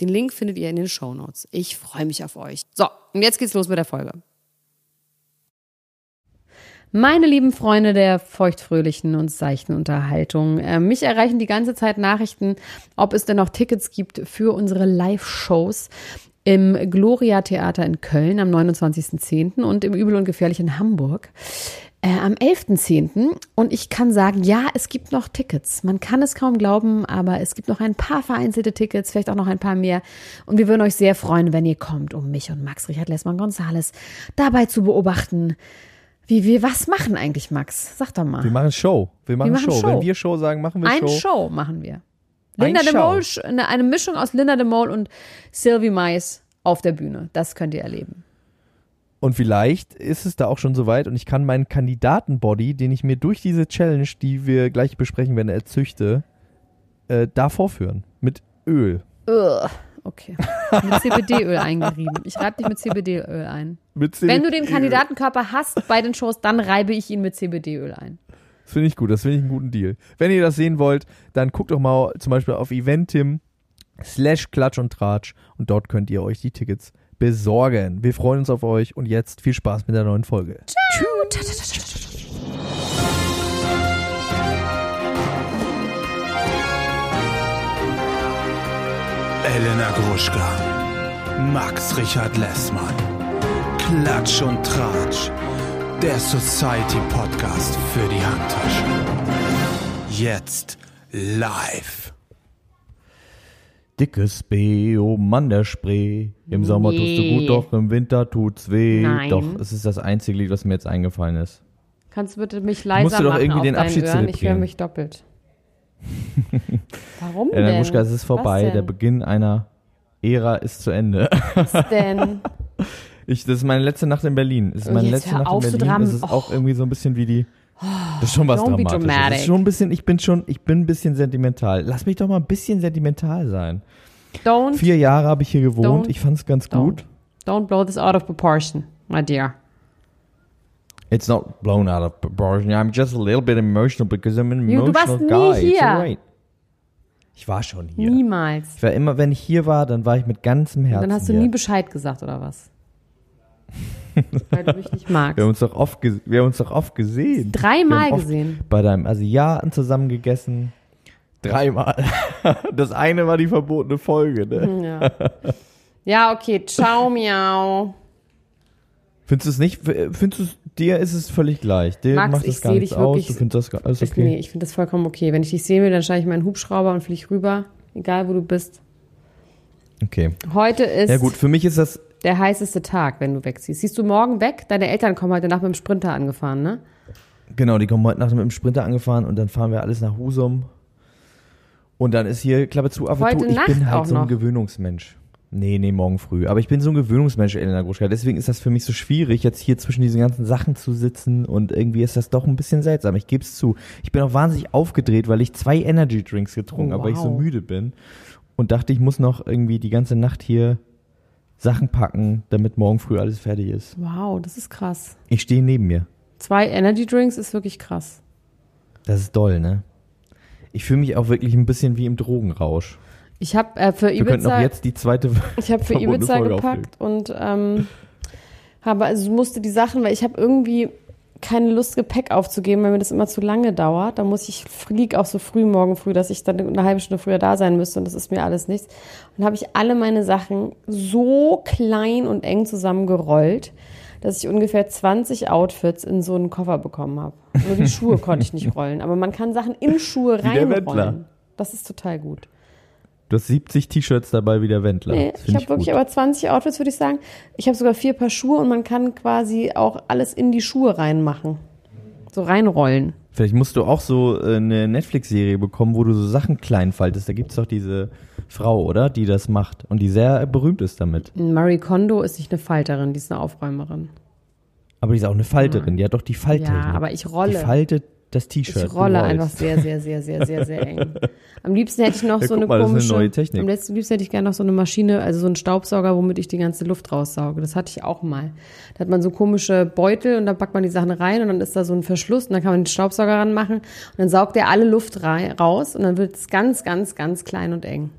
Den Link findet ihr in den Show Notes. Ich freue mich auf euch. So, und jetzt geht's los mit der Folge. Meine lieben Freunde der feuchtfröhlichen und seichten Unterhaltung, äh, mich erreichen die ganze Zeit Nachrichten, ob es denn noch Tickets gibt für unsere Live-Shows im Gloria Theater in Köln am 29.10. und im Übel und Gefährlich in Hamburg äh, am 11.10. Und ich kann sagen, ja, es gibt noch Tickets. Man kann es kaum glauben, aber es gibt noch ein paar vereinzelte Tickets, vielleicht auch noch ein paar mehr. Und wir würden euch sehr freuen, wenn ihr kommt, um mich und Max Richard Lessmann Gonzales dabei zu beobachten. Wie wir was machen eigentlich, Max? Sag doch mal. Wir machen Show. Wir machen, Wir machen Show. Show. Wenn wir Show sagen, machen wir Eine Show. Show machen wir. Ein Linda de. Mol, eine, eine Mischung aus Linda de Mol und Sylvie Mais auf der Bühne. Das könnt ihr erleben. Und vielleicht ist es da auch schon soweit und ich kann meinen Kandidatenbody, den ich mir durch diese Challenge, die wir gleich besprechen werden, erzüchte, äh, da vorführen. Mit Öl. Ugh. Okay. Mit CBD-Öl eingerieben. Ich reibe dich mit CBD-Öl ein. Mit Wenn du den. Kandidatenkörper hast bei den Shows, dann reibe ich ihn mit CBD-Öl ein. Das finde ich gut, das finde ich einen guten Deal. Wenn ihr das sehen wollt, dann guckt doch mal zum Beispiel auf Eventim slash Klatsch und Tratsch und dort könnt ihr euch die Tickets besorgen. Wir freuen uns auf euch und jetzt viel Spaß mit der neuen Folge. Elena Gruschka, Max Richard Lessmann, Klatsch und Tratsch, der Society Podcast für die Handtasche. Jetzt live. Dickes B, oben an der Spree. Im Sommer tust du Nee. gut, doch im Winter tut's weh. Nein. Doch, es ist das einzige Lied, was mir jetzt eingefallen ist. Kannst du bitte mich leiser Musst du doch machen irgendwie den Abschied Ohren? Ich höre mich doppelt. Warum Elena denn? Gruschka, es ist vorbei. Der? Beginn einer Ära ist zu Ende. Was denn? Ich, das ist meine letzte Nacht in Berlin. Das ist meine Oh, Jetzt letzte Nacht in Berlin. Das ist auch Och. irgendwie so ein bisschen wie die. Das ist schon was Don't Dramatisches. Das ist schon ein bisschen, ich bin schon, ich bin ein bisschen sentimental. Lass mich doch mal ein bisschen sentimental sein. Don't, Vier Jahre habe ich hier gewohnt. Ich fand es ganz Don't. gut. don't blow this out of proportion, my dear. It's not blown out of proportion. I'm just a little bit emotional because I'm an Du- du warst emotional nie guy. It's hier. alright. Ich war schon hier. Niemals. Ich war immer, wenn ich hier war, dann war ich mit ganzem Herzen Dann hast du hier. nie Bescheid gesagt, oder was? Weil du mich nicht magst. wir haben uns doch oft, wir haben uns doch oft gesehen. Dreimal gesehen. Bei deinem Asiaten zusammen gegessen. Dreimal. Das eine war die verbotene Folge, ne? Ja. ja, okay. Ciao, miau. Findest du es nicht? Findest du es, dir ist es völlig gleich. Dir Max, macht ich das gar seh nichts dich aus. Du findest das gar- alles okay. nee, ich finde das vollkommen okay. Wenn ich dich sehen will, dann steige ich meinen Hubschrauber und fliege rüber. Egal, wo du bist. Okay. Heute ist Ja gut, für mich ist das, der heißeste Tag, wenn du wegziehst. Siehst du morgen weg? Deine Eltern kommen heute Nacht mit dem Sprinter angefahren, ne? genau, die kommen heute Nacht mit dem Sprinter angefahren und dann fahren wir alles nach Husum. Und dann ist hier Klappe zu, aber du, ich Nacht bin halt so ein noch. Gewöhnungsmensch. Nee, nee, morgen früh. Aber ich bin so ein Gewöhnungsmensch, Elena Gruschka. Deswegen ist das für mich so schwierig, jetzt hier zwischen diesen ganzen Sachen zu sitzen und irgendwie ist das doch ein bisschen seltsam. Ich gebe es zu. Ich bin auch wahnsinnig aufgedreht, weil ich zwei Energy Drinks getrunken habe, weil ich so wow. müde bin. Und dachte, ich muss noch irgendwie die ganze Nacht hier Sachen packen, damit morgen früh alles fertig ist. Wow, das ist krass. Ich stehe neben mir. Zwei Energy Drinks ist wirklich krass. Das ist doll, ne? Ich fühle mich auch wirklich ein bisschen wie im Drogenrausch. Ich habe äh, für Wir könnten auch Ibiza, jetzt die zweite. ich habe für Ibiza Folge gepackt und ähm, habe also musste die Sachen, weil ich habe irgendwie keine Lust Gepäck aufzugeben, weil mir das immer zu lange dauert. Da muss ich fliege auch so früh morgen früh, dass ich dann eine halbe Stunde früher da sein müsste und das ist mir alles nichts. Und habe ich alle meine Sachen so klein und eng zusammengerollt, dass ich ungefähr 20 Outfits in so einen Koffer bekommen habe. Nur die Schuhe konnte ich nicht rollen, aber man kann Sachen in Schuhe reinrollen. Das ist total gut. Du hast 70 T-Shirts dabei wie der Wendler. Nee, ich habe wirklich gut. aber 20 Outfits, würde ich sagen. Ich habe sogar vier Paar Schuhe und man kann quasi auch alles in die Schuhe reinmachen. So reinrollen. Vielleicht musst du auch so äh, eine Netflix-Serie bekommen, wo du so Sachen klein faltest. Da gibt's doch diese Frau, oder? Die das macht und die sehr berühmt ist damit. Marie Kondo ist nicht eine Falterin, die ist eine Aufräumerin. Aber die ist auch eine Falterin. Die hat doch die Falttechnik. Ja, aber ich rolle. Die faltet das T-Shirt. Ich rolle einfach sehr, sehr, sehr, sehr, sehr, sehr eng. Am liebsten hätte ich noch Ja, so eine mal, das ist eine komische. neue Technik. Am letzten liebsten hätte ich gerne noch so eine Maschine, also so einen Staubsauger, womit ich die ganze Luft raussauge. Das hatte ich auch mal. Da hat man so komische Beutel und da packt man die Sachen rein und dann ist da so ein Verschluss und dann kann man den Staubsauger ranmachen und dann saugt er alle Luft raus und dann wird es ganz, ganz, ganz klein und eng.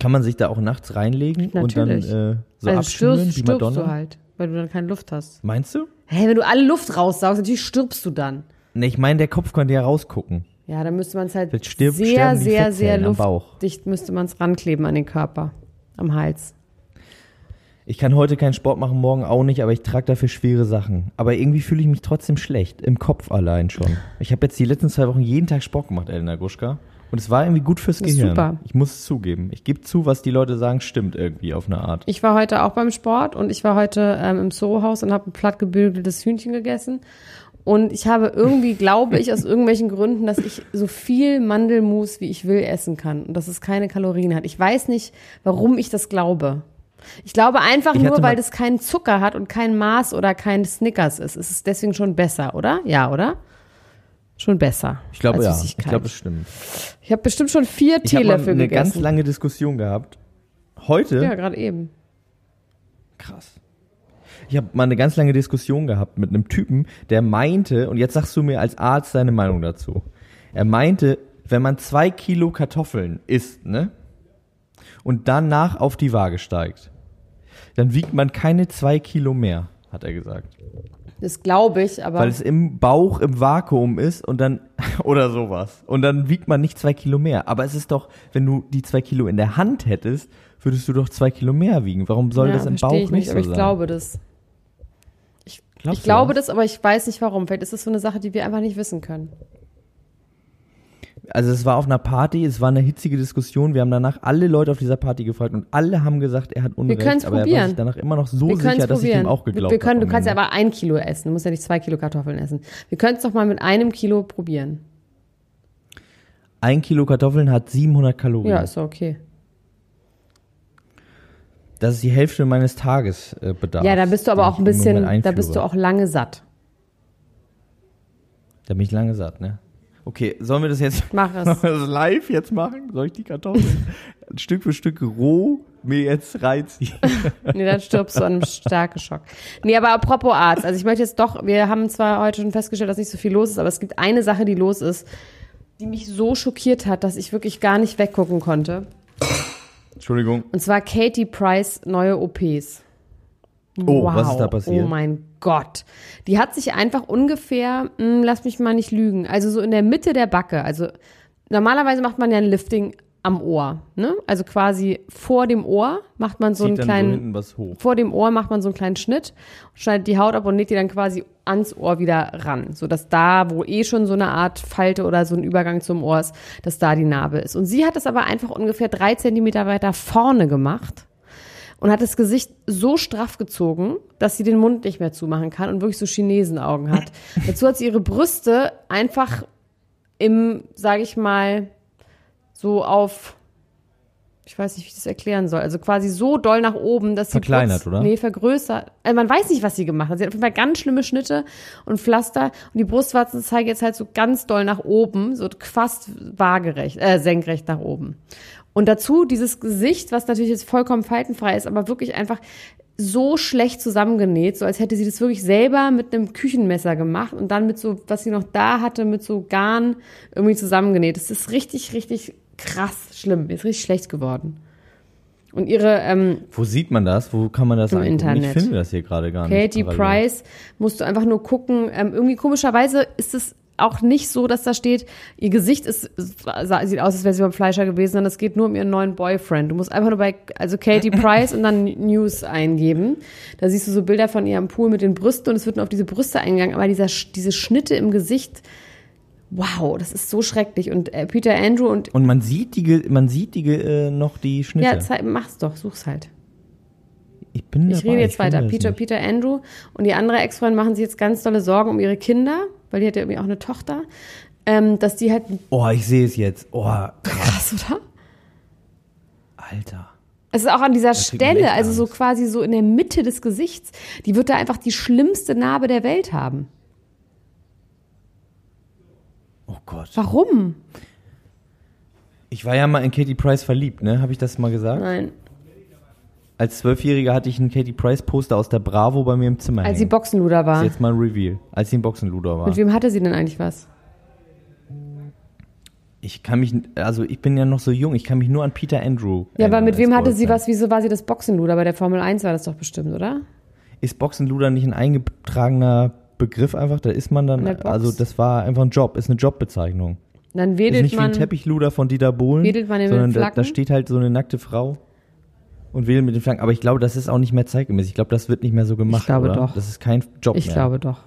Kann man sich da auch nachts reinlegen Natürlich. und dann äh, so also abschnüren stirbst, wie Madonna? du halt, weil du dann keine Luft hast. Meinst du? Hä, wenn du alle Luft raussaugst, natürlich stirbst du dann. Ne, ich meine, der Kopf könnte ja rausgucken. Ja, dann müsste man es halt stirb- sehr, sehr, sehr luftdicht müsste man es rankleben an den Körper, am Hals. Ich kann heute keinen Sport machen, morgen auch nicht, aber ich trage dafür schwere Sachen. Aber irgendwie fühle ich mich trotzdem schlecht, im Kopf allein schon. Ich habe jetzt die letzten zwei Wochen jeden Tag Sport gemacht, Elena Gruschka. Und es war irgendwie gut fürs Das Gehirn. super. Ich muss es zugeben. Ich gebe zu, was die Leute sagen, stimmt irgendwie auf eine Art. Ich war heute auch beim Sport und ich war heute ähm, im Soho-Haus und habe ein platt gebügeltes Hühnchen gegessen. Und ich habe irgendwie, glaube ich, aus irgendwelchen Gründen, dass ich so viel Mandelmus, wie ich will, essen kann und dass es keine Kalorien hat. Ich weiß nicht, warum ich das glaube. Ich glaube einfach Ich nur, weil das keinen Zucker hat und kein Maß oder kein Snickers ist. Es ist deswegen schon besser, oder? Ja, oder? Schon besser. Ich glaube ja. Ich glaube, es stimmt. Ich habe bestimmt schon vier Ich habe mal Teelöffel eine ganz gegessen. lange Diskussion gehabt. Heute? ja, gerade eben. Krass. Ich habe mal eine ganz lange Diskussion gehabt mit einem Typen, der meinte, und jetzt sagst du mir als Arzt deine Meinung dazu. Er meinte, wenn man zwei Kilo Kartoffeln isst, ne? Und danach auf die Waage steigt, dann wiegt man keine zwei Kilo mehr, hat er gesagt. Das glaube ich, aber. Weil es im Bauch im Vakuum ist und dann, oder sowas. Und dann wiegt man nicht zwei Kilo mehr. Aber es ist doch, wenn du die zwei Kilo in der Hand hättest, würdest du doch zwei Kilo mehr wiegen. Warum soll ja, das im Bauch ich nicht, aber so ich sein? glaube das. Ich du glaube das? das, aber ich weiß nicht warum. Vielleicht ist das so eine Sache, die wir einfach nicht wissen können. Also es war auf einer Party, es war eine hitzige Diskussion. Wir haben danach alle Leute auf dieser Party gefragt und alle haben gesagt, er hat Unrecht. aber er war probieren. sich danach immer noch so Wir können sicher, es dass ich probieren. ihm auch wir, geglaubt wir können, habe. du kannst ja aber ein Kilo essen. Du musst ja nicht zwei Kilo Kartoffeln essen. Wir können es doch mal mit einem Kilo probieren. Ein Kilo Kartoffeln hat 700 Kalorien. Ja, ist okay. das ist die Hälfte meines Tagesbedarfs. Ja, da bist du aber auch ein bisschen, da bist du auch lange satt. Da bin ich lange satt, ne? Okay, sollen wir das jetzt Mach es. Sollen wir das live jetzt machen? Soll ich die Kartoffeln Stück für Stück roh mir jetzt reinziehen? Nee, dann stirbst du an einem starken Schock. Nee, aber apropos Arzt. Also ich möchte jetzt doch, wir haben zwar heute schon festgestellt, dass nicht so viel los ist, aber es gibt eine Sache, die los ist, die mich so schockiert hat, dass ich wirklich gar nicht weggucken konnte. Entschuldigung. Und zwar Katie Price neue OPs. Oh, was ist da passiert? Oh mein Gott. Die hat sich einfach ungefähr, mh, lass mich mal nicht lügen, also so in der Mitte der Backe. Also normalerweise macht man ja ein Lifting am Ohr, ne? Also quasi vor dem Ohr macht man so Zieht einen so kleinen hoch. vor dem Ohr macht man so einen kleinen Schnitt, schneidet die Haut ab und näht die dann quasi ans Ohr wieder ran, so dass da, wo eh schon so eine Art Falte oder so ein Übergang zum Ohr ist, dass da die Narbe ist. Und sie hat das aber einfach ungefähr drei Zentimeter weiter vorne gemacht und hat das Gesicht so straff gezogen, dass sie den Mund nicht mehr zumachen kann und wirklich so Chinesenaugen hat. Dazu hat sie ihre Brüste einfach im, sage ich mal, so auf ich weiß nicht, wie ich das erklären soll. Also quasi so doll nach oben, dass sie Verkleinert, Brust, oder? Nee, vergrößert. Also man weiß nicht, was sie gemacht hat. Sie hat auf jeden Fall ganz schlimme Schnitte und Pflaster und die Brustwarzen zeigen jetzt halt so ganz doll nach oben, so fast waagerecht, äh, senkrecht nach oben. Und dazu dieses Gesicht, was natürlich jetzt vollkommen faltenfrei ist, aber wirklich einfach so schlecht zusammengenäht, so als hätte sie das wirklich selber mit einem Küchenmesser gemacht und dann mit so, was sie noch da hatte, mit so Garn irgendwie zusammengenäht. Das ist richtig, richtig krass schlimm. Ist richtig schlecht geworden. Und ihre ähm, Wo sieht man das? Wo kann man das Im angucken? Internet. Ich finde das hier gerade gar nicht. Katie. Price musst du einfach nur gucken. Ähm, irgendwie komischerweise ist es auch nicht so, dass da steht, ihr Gesicht ist, sieht aus, als wäre sie beim Fleischer gewesen, sondern es geht nur um ihren neuen Boyfriend. Du musst einfach nur bei, also Katie Price und dann News eingeben. Da siehst du so Bilder von ihr am Pool mit den Brüsten und es wird nur auf diese Brüste eingegangen, aber dieser, diese Schnitte im Gesicht, Wow, das ist so schrecklich. Und äh, Peter Andrew und Und man sieht die, man sieht die äh, noch die Schnitte. ja, zeig, mach's doch, such's halt. ich bin Ich dabei, rede jetzt finde weiter. Peter. Peter Andrew und die andere Ex-Freundin machen sich jetzt ganz dolle Sorgen um ihre Kinder, weil die hat ja irgendwie auch eine Tochter, ähm, dass die halt Oh, ich sehe es jetzt. Oh, krass, oder? Alter. Es ist auch an dieser Stelle, also so quasi so in der Mitte des Gesichts, die wird da einfach die schlimmste Narbe der Welt haben. Oh Gott. Warum? Ich war ja mal in Katie Price verliebt, ne? Habe ich das mal gesagt? Nein. Als Zwölfjähriger hatte ich ein Katie Price Poster aus der Bravo bei mir im Zimmer Als sie hängen. Boxenluder Das war. ist jetzt mal ein Reveal. Als sie ein Boxenluder war. Mit wem hatte sie denn eigentlich was? Ich kann mich, also ich bin ja noch so jung, ich kann mich nur an Peter Andrew. Ja, aber mit wem hatte sie was? Wieso war sie das Boxenluder? Bei der Formel 1 war das doch bestimmt, oder? Ist Boxenluder nicht ein eingetragener Begriff einfach? Da ist man dann, also das war einfach ein Job, ist eine Jobbezeichnung. Dann Ist wedelt nicht wie man. ein Teppichluder von Dieter Bohlen, Wedelt man in sondern da, da steht halt so eine nackte Frau und wedelt mit den Flaggen. Aber ich glaube, das ist auch nicht mehr zeitgemäß. Ich glaube, das wird nicht mehr so gemacht, glaube oder? doch. Das ist kein Job Ich mehr. glaube doch.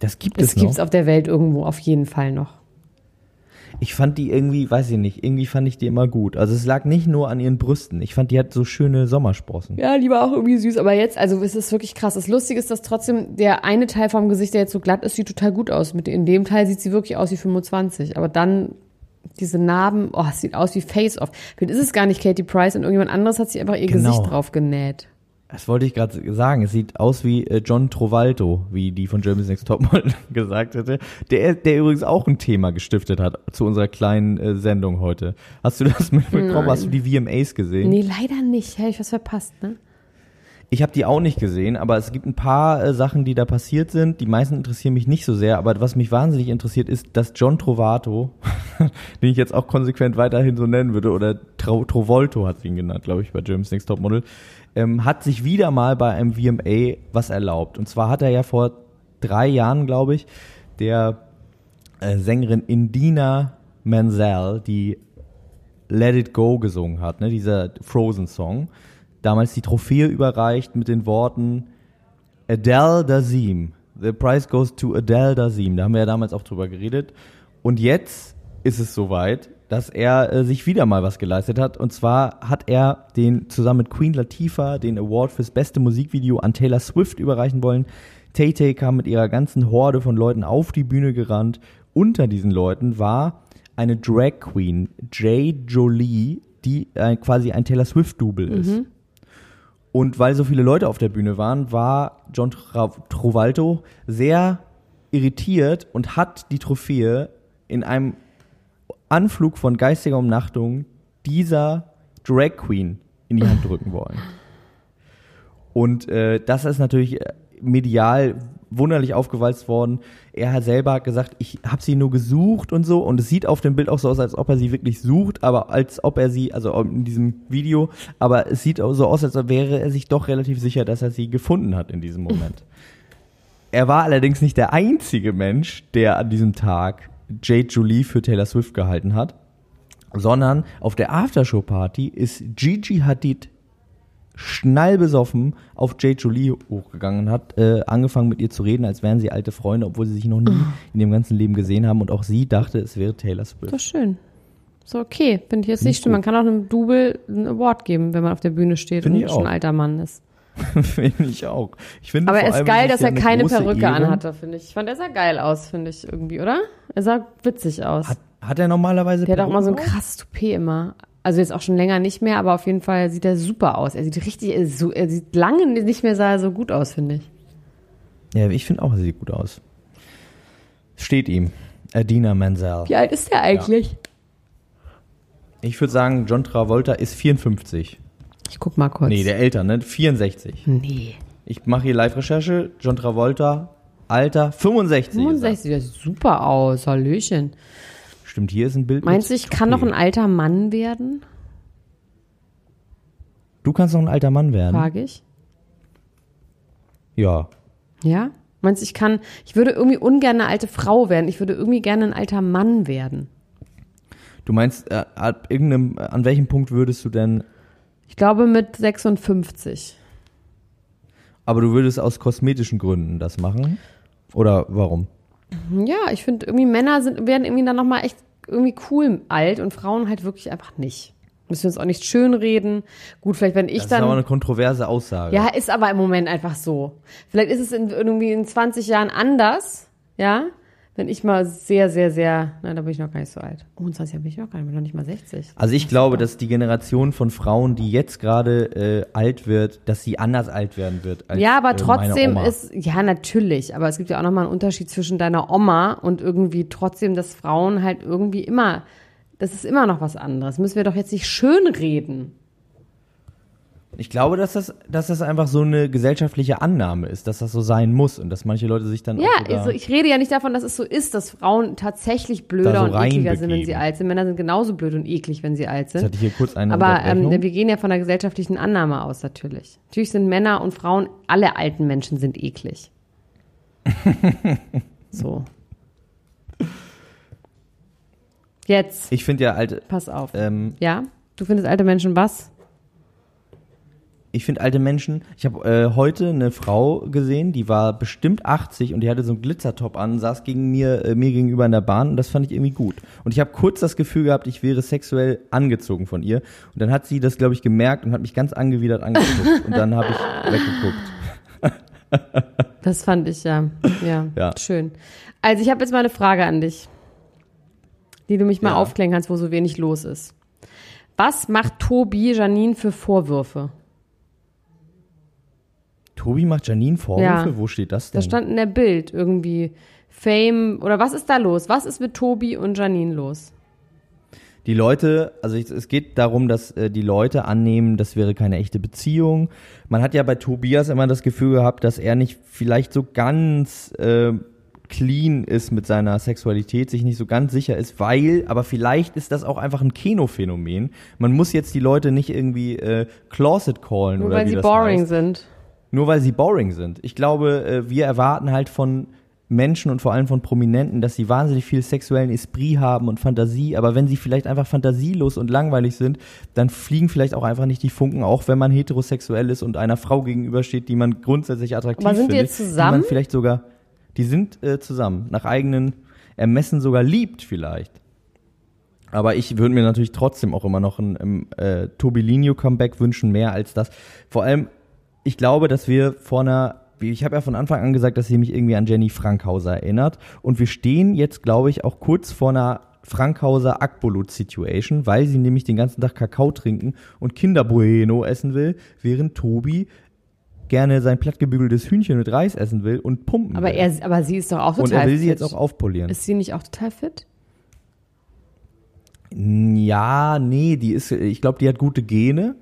Das gibt Es es, noch. gibt's auf der Welt irgendwo auf jeden Fall noch. Ich fand die irgendwie, weiß ich nicht, irgendwie fand ich die immer gut. Also es lag nicht nur an ihren Brüsten. Ich fand, die hat so schöne Sommersprossen. Ja, die war auch irgendwie süß, aber jetzt, also es ist wirklich krass. Das Lustige ist, dass trotzdem der eine Teil vom Gesicht, der jetzt so glatt ist, sieht total gut aus. Mit in dem Teil sieht sie wirklich aus wie 25, aber dann diese Narben, oh, es sieht aus wie Face Off. Vielleicht ist es gar nicht Katie Price und irgendjemand anderes hat sich einfach ihr Genau. Gesicht drauf genäht. Das wollte ich gerade sagen. Es sieht aus wie äh, John Trovalto, wie die von Germany's Next Topmodel gesagt hätte. Der, der übrigens auch ein Thema gestiftet hat zu unserer kleinen äh, Sendung heute. Hast du das mitbekommen? Nein. Hast du die VMAs gesehen? Nee, leider nicht. Hätte ich was verpasst, ne? Ich habe die auch nicht gesehen, aber es gibt ein paar äh, Sachen, die da passiert sind. Die meisten interessieren mich nicht so sehr, aber was mich wahnsinnig interessiert, ist, dass John Trovato, den ich jetzt auch konsequent weiterhin so nennen würde, oder Tro Trovolto hat sie ihn genannt, glaube ich, bei Germany's Next Topmodel, ähm, hat sich wieder mal bei einem VMA was erlaubt. Und zwar hat er ja vor drei Jahren, glaube ich, der äh, Sängerin Indina Menzel, die Let It Go gesungen hat, ne, dieser Frozen-Song, damals die Trophäe überreicht mit den Worten Adele Dazim. The prize goes to Adele Dazim. Da haben wir ja damals auch drüber geredet. Und jetzt ist es soweit, dass er äh, sich wieder mal was geleistet hat. Und zwar hat er den zusammen mit Queen Latifah den Award fürs beste Musikvideo an Taylor Swift überreichen wollen. Tay Tay kam mit ihrer ganzen Horde von Leuten auf die Bühne gerannt. Unter diesen Leuten war eine Drag Queen, Jay Jolie, die äh, quasi ein Taylor Swift-Double ist. Und weil so viele Leute auf der Bühne waren, war John Tra Trovalto sehr irritiert und hat die Trophäe in einem Anflug von geistiger Umnachtung dieser Drag Queen in die Hand drücken wollen. Und äh, das ist natürlich äh, medial wunderlich aufgewalzt worden. Er hat selber gesagt, ich habe sie nur gesucht und so. Und es sieht auf dem Bild auch so aus, als ob er sie wirklich sucht, aber als ob er sie, also in diesem Video, aber es sieht auch so aus, als wäre er sich doch relativ sicher, dass er sie gefunden hat in diesem Moment. Er war allerdings nicht der einzige Mensch, der an diesem Tag Jade Jolie für Taylor Swift gehalten hat, sondern auf der Aftershow-Party ist Gigi Hadid schnallbesoffen auf Jade Jolie hochgegangen und hat äh, angefangen mit ihr zu reden, als wären sie alte Freunde, obwohl sie sich noch nie in ihrem ganzen Leben gesehen haben und auch sie dachte, es wäre Taylor Swift. Das ist schön. So, okay. Finde ich jetzt nicht ich schlimm. Man kann auch einem Double einen Award geben, wenn man auf der Bühne steht Find und schon ein alter Mann ist. finde ich auch. Ich finde Aber er ist geil, dass er eine keine Perücke Ehre. anhatte, finde ich. Ich fand, er sah geil aus, finde ich irgendwie, oder? Er sah witzig aus. Hat, hat er normalerweise Der hat auch immer so ein Perücken krasses Toupet immer. Also jetzt auch schon länger nicht mehr, aber auf jeden Fall sieht er super aus. Er sieht richtig, er, ist so, er sieht lange nicht mehr sah so gut aus, finde ich. Ja, ich finde auch, er sieht gut aus. Steht ihm. Adina Menzel. Wie alt ist der eigentlich? Ich würde sagen, John Travolta ist 54. Ich guck mal kurz. Nee, der älter, ne? 64. nee. Ich mache hier Live-Recherche. John Travolta, Alter, 65. ist er. 65, der sieht super aus. Hallöchen. Stimmt, hier ist ein Bild. Meinst du, ich kann noch ein alter Mann werden? Du kannst noch ein alter Mann werden. Frage ich. Ja. Ja? Meinst du, ich kann, ich würde irgendwie ungern eine alte Frau werden. Ich würde irgendwie gerne ein alter Mann werden. Du meinst, äh, ab irgendeinem, an welchem Punkt würdest du denn, Ich glaube mit 56. aber du würdest aus kosmetischen Gründen das machen? Oder warum? Ja, ich finde irgendwie Männer sind, werden irgendwie dann nochmal echt irgendwie cool alt und Frauen halt wirklich einfach nicht. Müssen wir uns auch nicht schönreden. Gut, vielleicht wenn ich Das ist dann. aber eine kontroverse Aussage. Ja, ist aber im Moment einfach so. Vielleicht ist es in, irgendwie in 20 Jahren anders, ja? Wenn ich mal sehr, sehr, sehr, na, da bin ich noch gar nicht so alt. Oh, in 20 Jahren bin ich noch gar nicht, bin noch nicht mal 60. Also ich glaube, dass die Generation von Frauen, die jetzt gerade äh, alt wird, dass sie anders alt werden wird. Als, ja, aber äh, trotzdem ist, ja, natürlich, aber es gibt ja auch nochmal einen Unterschied zwischen deiner Oma und irgendwie trotzdem, dass Frauen halt irgendwie immer, das ist immer noch was anderes. Müssen wir doch jetzt nicht schönreden. Ich glaube, dass das, dass das einfach so eine gesellschaftliche Annahme ist, dass das so sein muss und dass manche Leute sich dann Ja, auch also ich rede ja nicht davon, dass es so ist, dass Frauen tatsächlich blöder so und ekliger sind, wenn sie alt sind. Männer sind genauso blöd und eklig, wenn sie alt sind. hatte ich hier kurz eine Aber ähm, wir gehen ja von der gesellschaftlichen Annahme aus, natürlich. Natürlich sind Männer und Frauen, alle alten Menschen sind eklig. so. Jetzt, ich finde ja alte, pass auf. ähm, Ja? Du findest alte Menschen was? Ich finde alte Menschen, ich habe äh, heute eine Frau gesehen, die war bestimmt 80 und die hatte so einen Glitzertop an, saß gegen mir, äh, mir gegenüber in der Bahn und das fand ich irgendwie gut. Und ich habe kurz das Gefühl gehabt, ich wäre sexuell angezogen von ihr. Und dann hat sie das, glaube ich, gemerkt und hat mich ganz angewidert angeguckt. und dann habe ich weggeguckt. Das fand ich ja. Ja, Ja. schön. Also ich habe jetzt mal eine Frage an dich, die du mich mal Ja. aufklären kannst, wo so wenig los ist. Was macht Tobi Janine für Vorwürfe? Tobi macht Janine Vorwürfe? Ja. Wo steht das denn? Da stand in der Bild irgendwie Fame oder was ist da los? Was ist mit Tobi und Janine los? Die Leute, also es geht darum, dass äh, die Leute annehmen, das wäre keine echte Beziehung. Man hat ja bei Tobias immer das Gefühl gehabt, dass er nicht vielleicht so ganz äh, clean ist mit seiner Sexualität, sich nicht so ganz sicher ist, weil, aber vielleicht ist das auch einfach ein Kinophänomen. Man muss jetzt die Leute nicht irgendwie äh, Closet callen Nur oder weil sie boring heißt. sind. Nur weil sie boring sind. Ich glaube, äh, wir erwarten halt von Menschen und vor allem von Prominenten, dass sie wahnsinnig viel sexuellen Esprit haben und Fantasie, aber wenn sie vielleicht einfach fantasielos und langweilig sind, dann fliegen vielleicht auch einfach nicht die Funken, auch wenn man heterosexuell ist und einer Frau gegenübersteht, die man grundsätzlich attraktiv Aber sind die findet. jetzt Die zusammen? man vielleicht sogar, die sind äh, zusammen, nach eigenen Ermessen sogar liebt vielleicht. Aber ich würde mir natürlich trotzdem auch immer noch ein ähm, äh, Tobilinho-Comeback wünschen, mehr als das. Vor allem, ich glaube, dass wir vor einer, ich habe ja von Anfang an gesagt, dass sie mich irgendwie an Jenny Frankhauser erinnert. Und wir stehen jetzt, glaube ich, auch kurz vor einer Frankhauser Akbolut-Situation, weil sie nämlich den ganzen Tag Kakao trinken und Kinder Bueno essen will, während Tobi gerne sein plattgebügeltes Hühnchen mit Reis essen will und pumpen Aber will. er, aber sie ist doch auch total und er will fit. sie jetzt auch aufpolieren. Ist sie nicht auch total fit? Ja, nee, die ist, ich glaube, die hat gute Gene.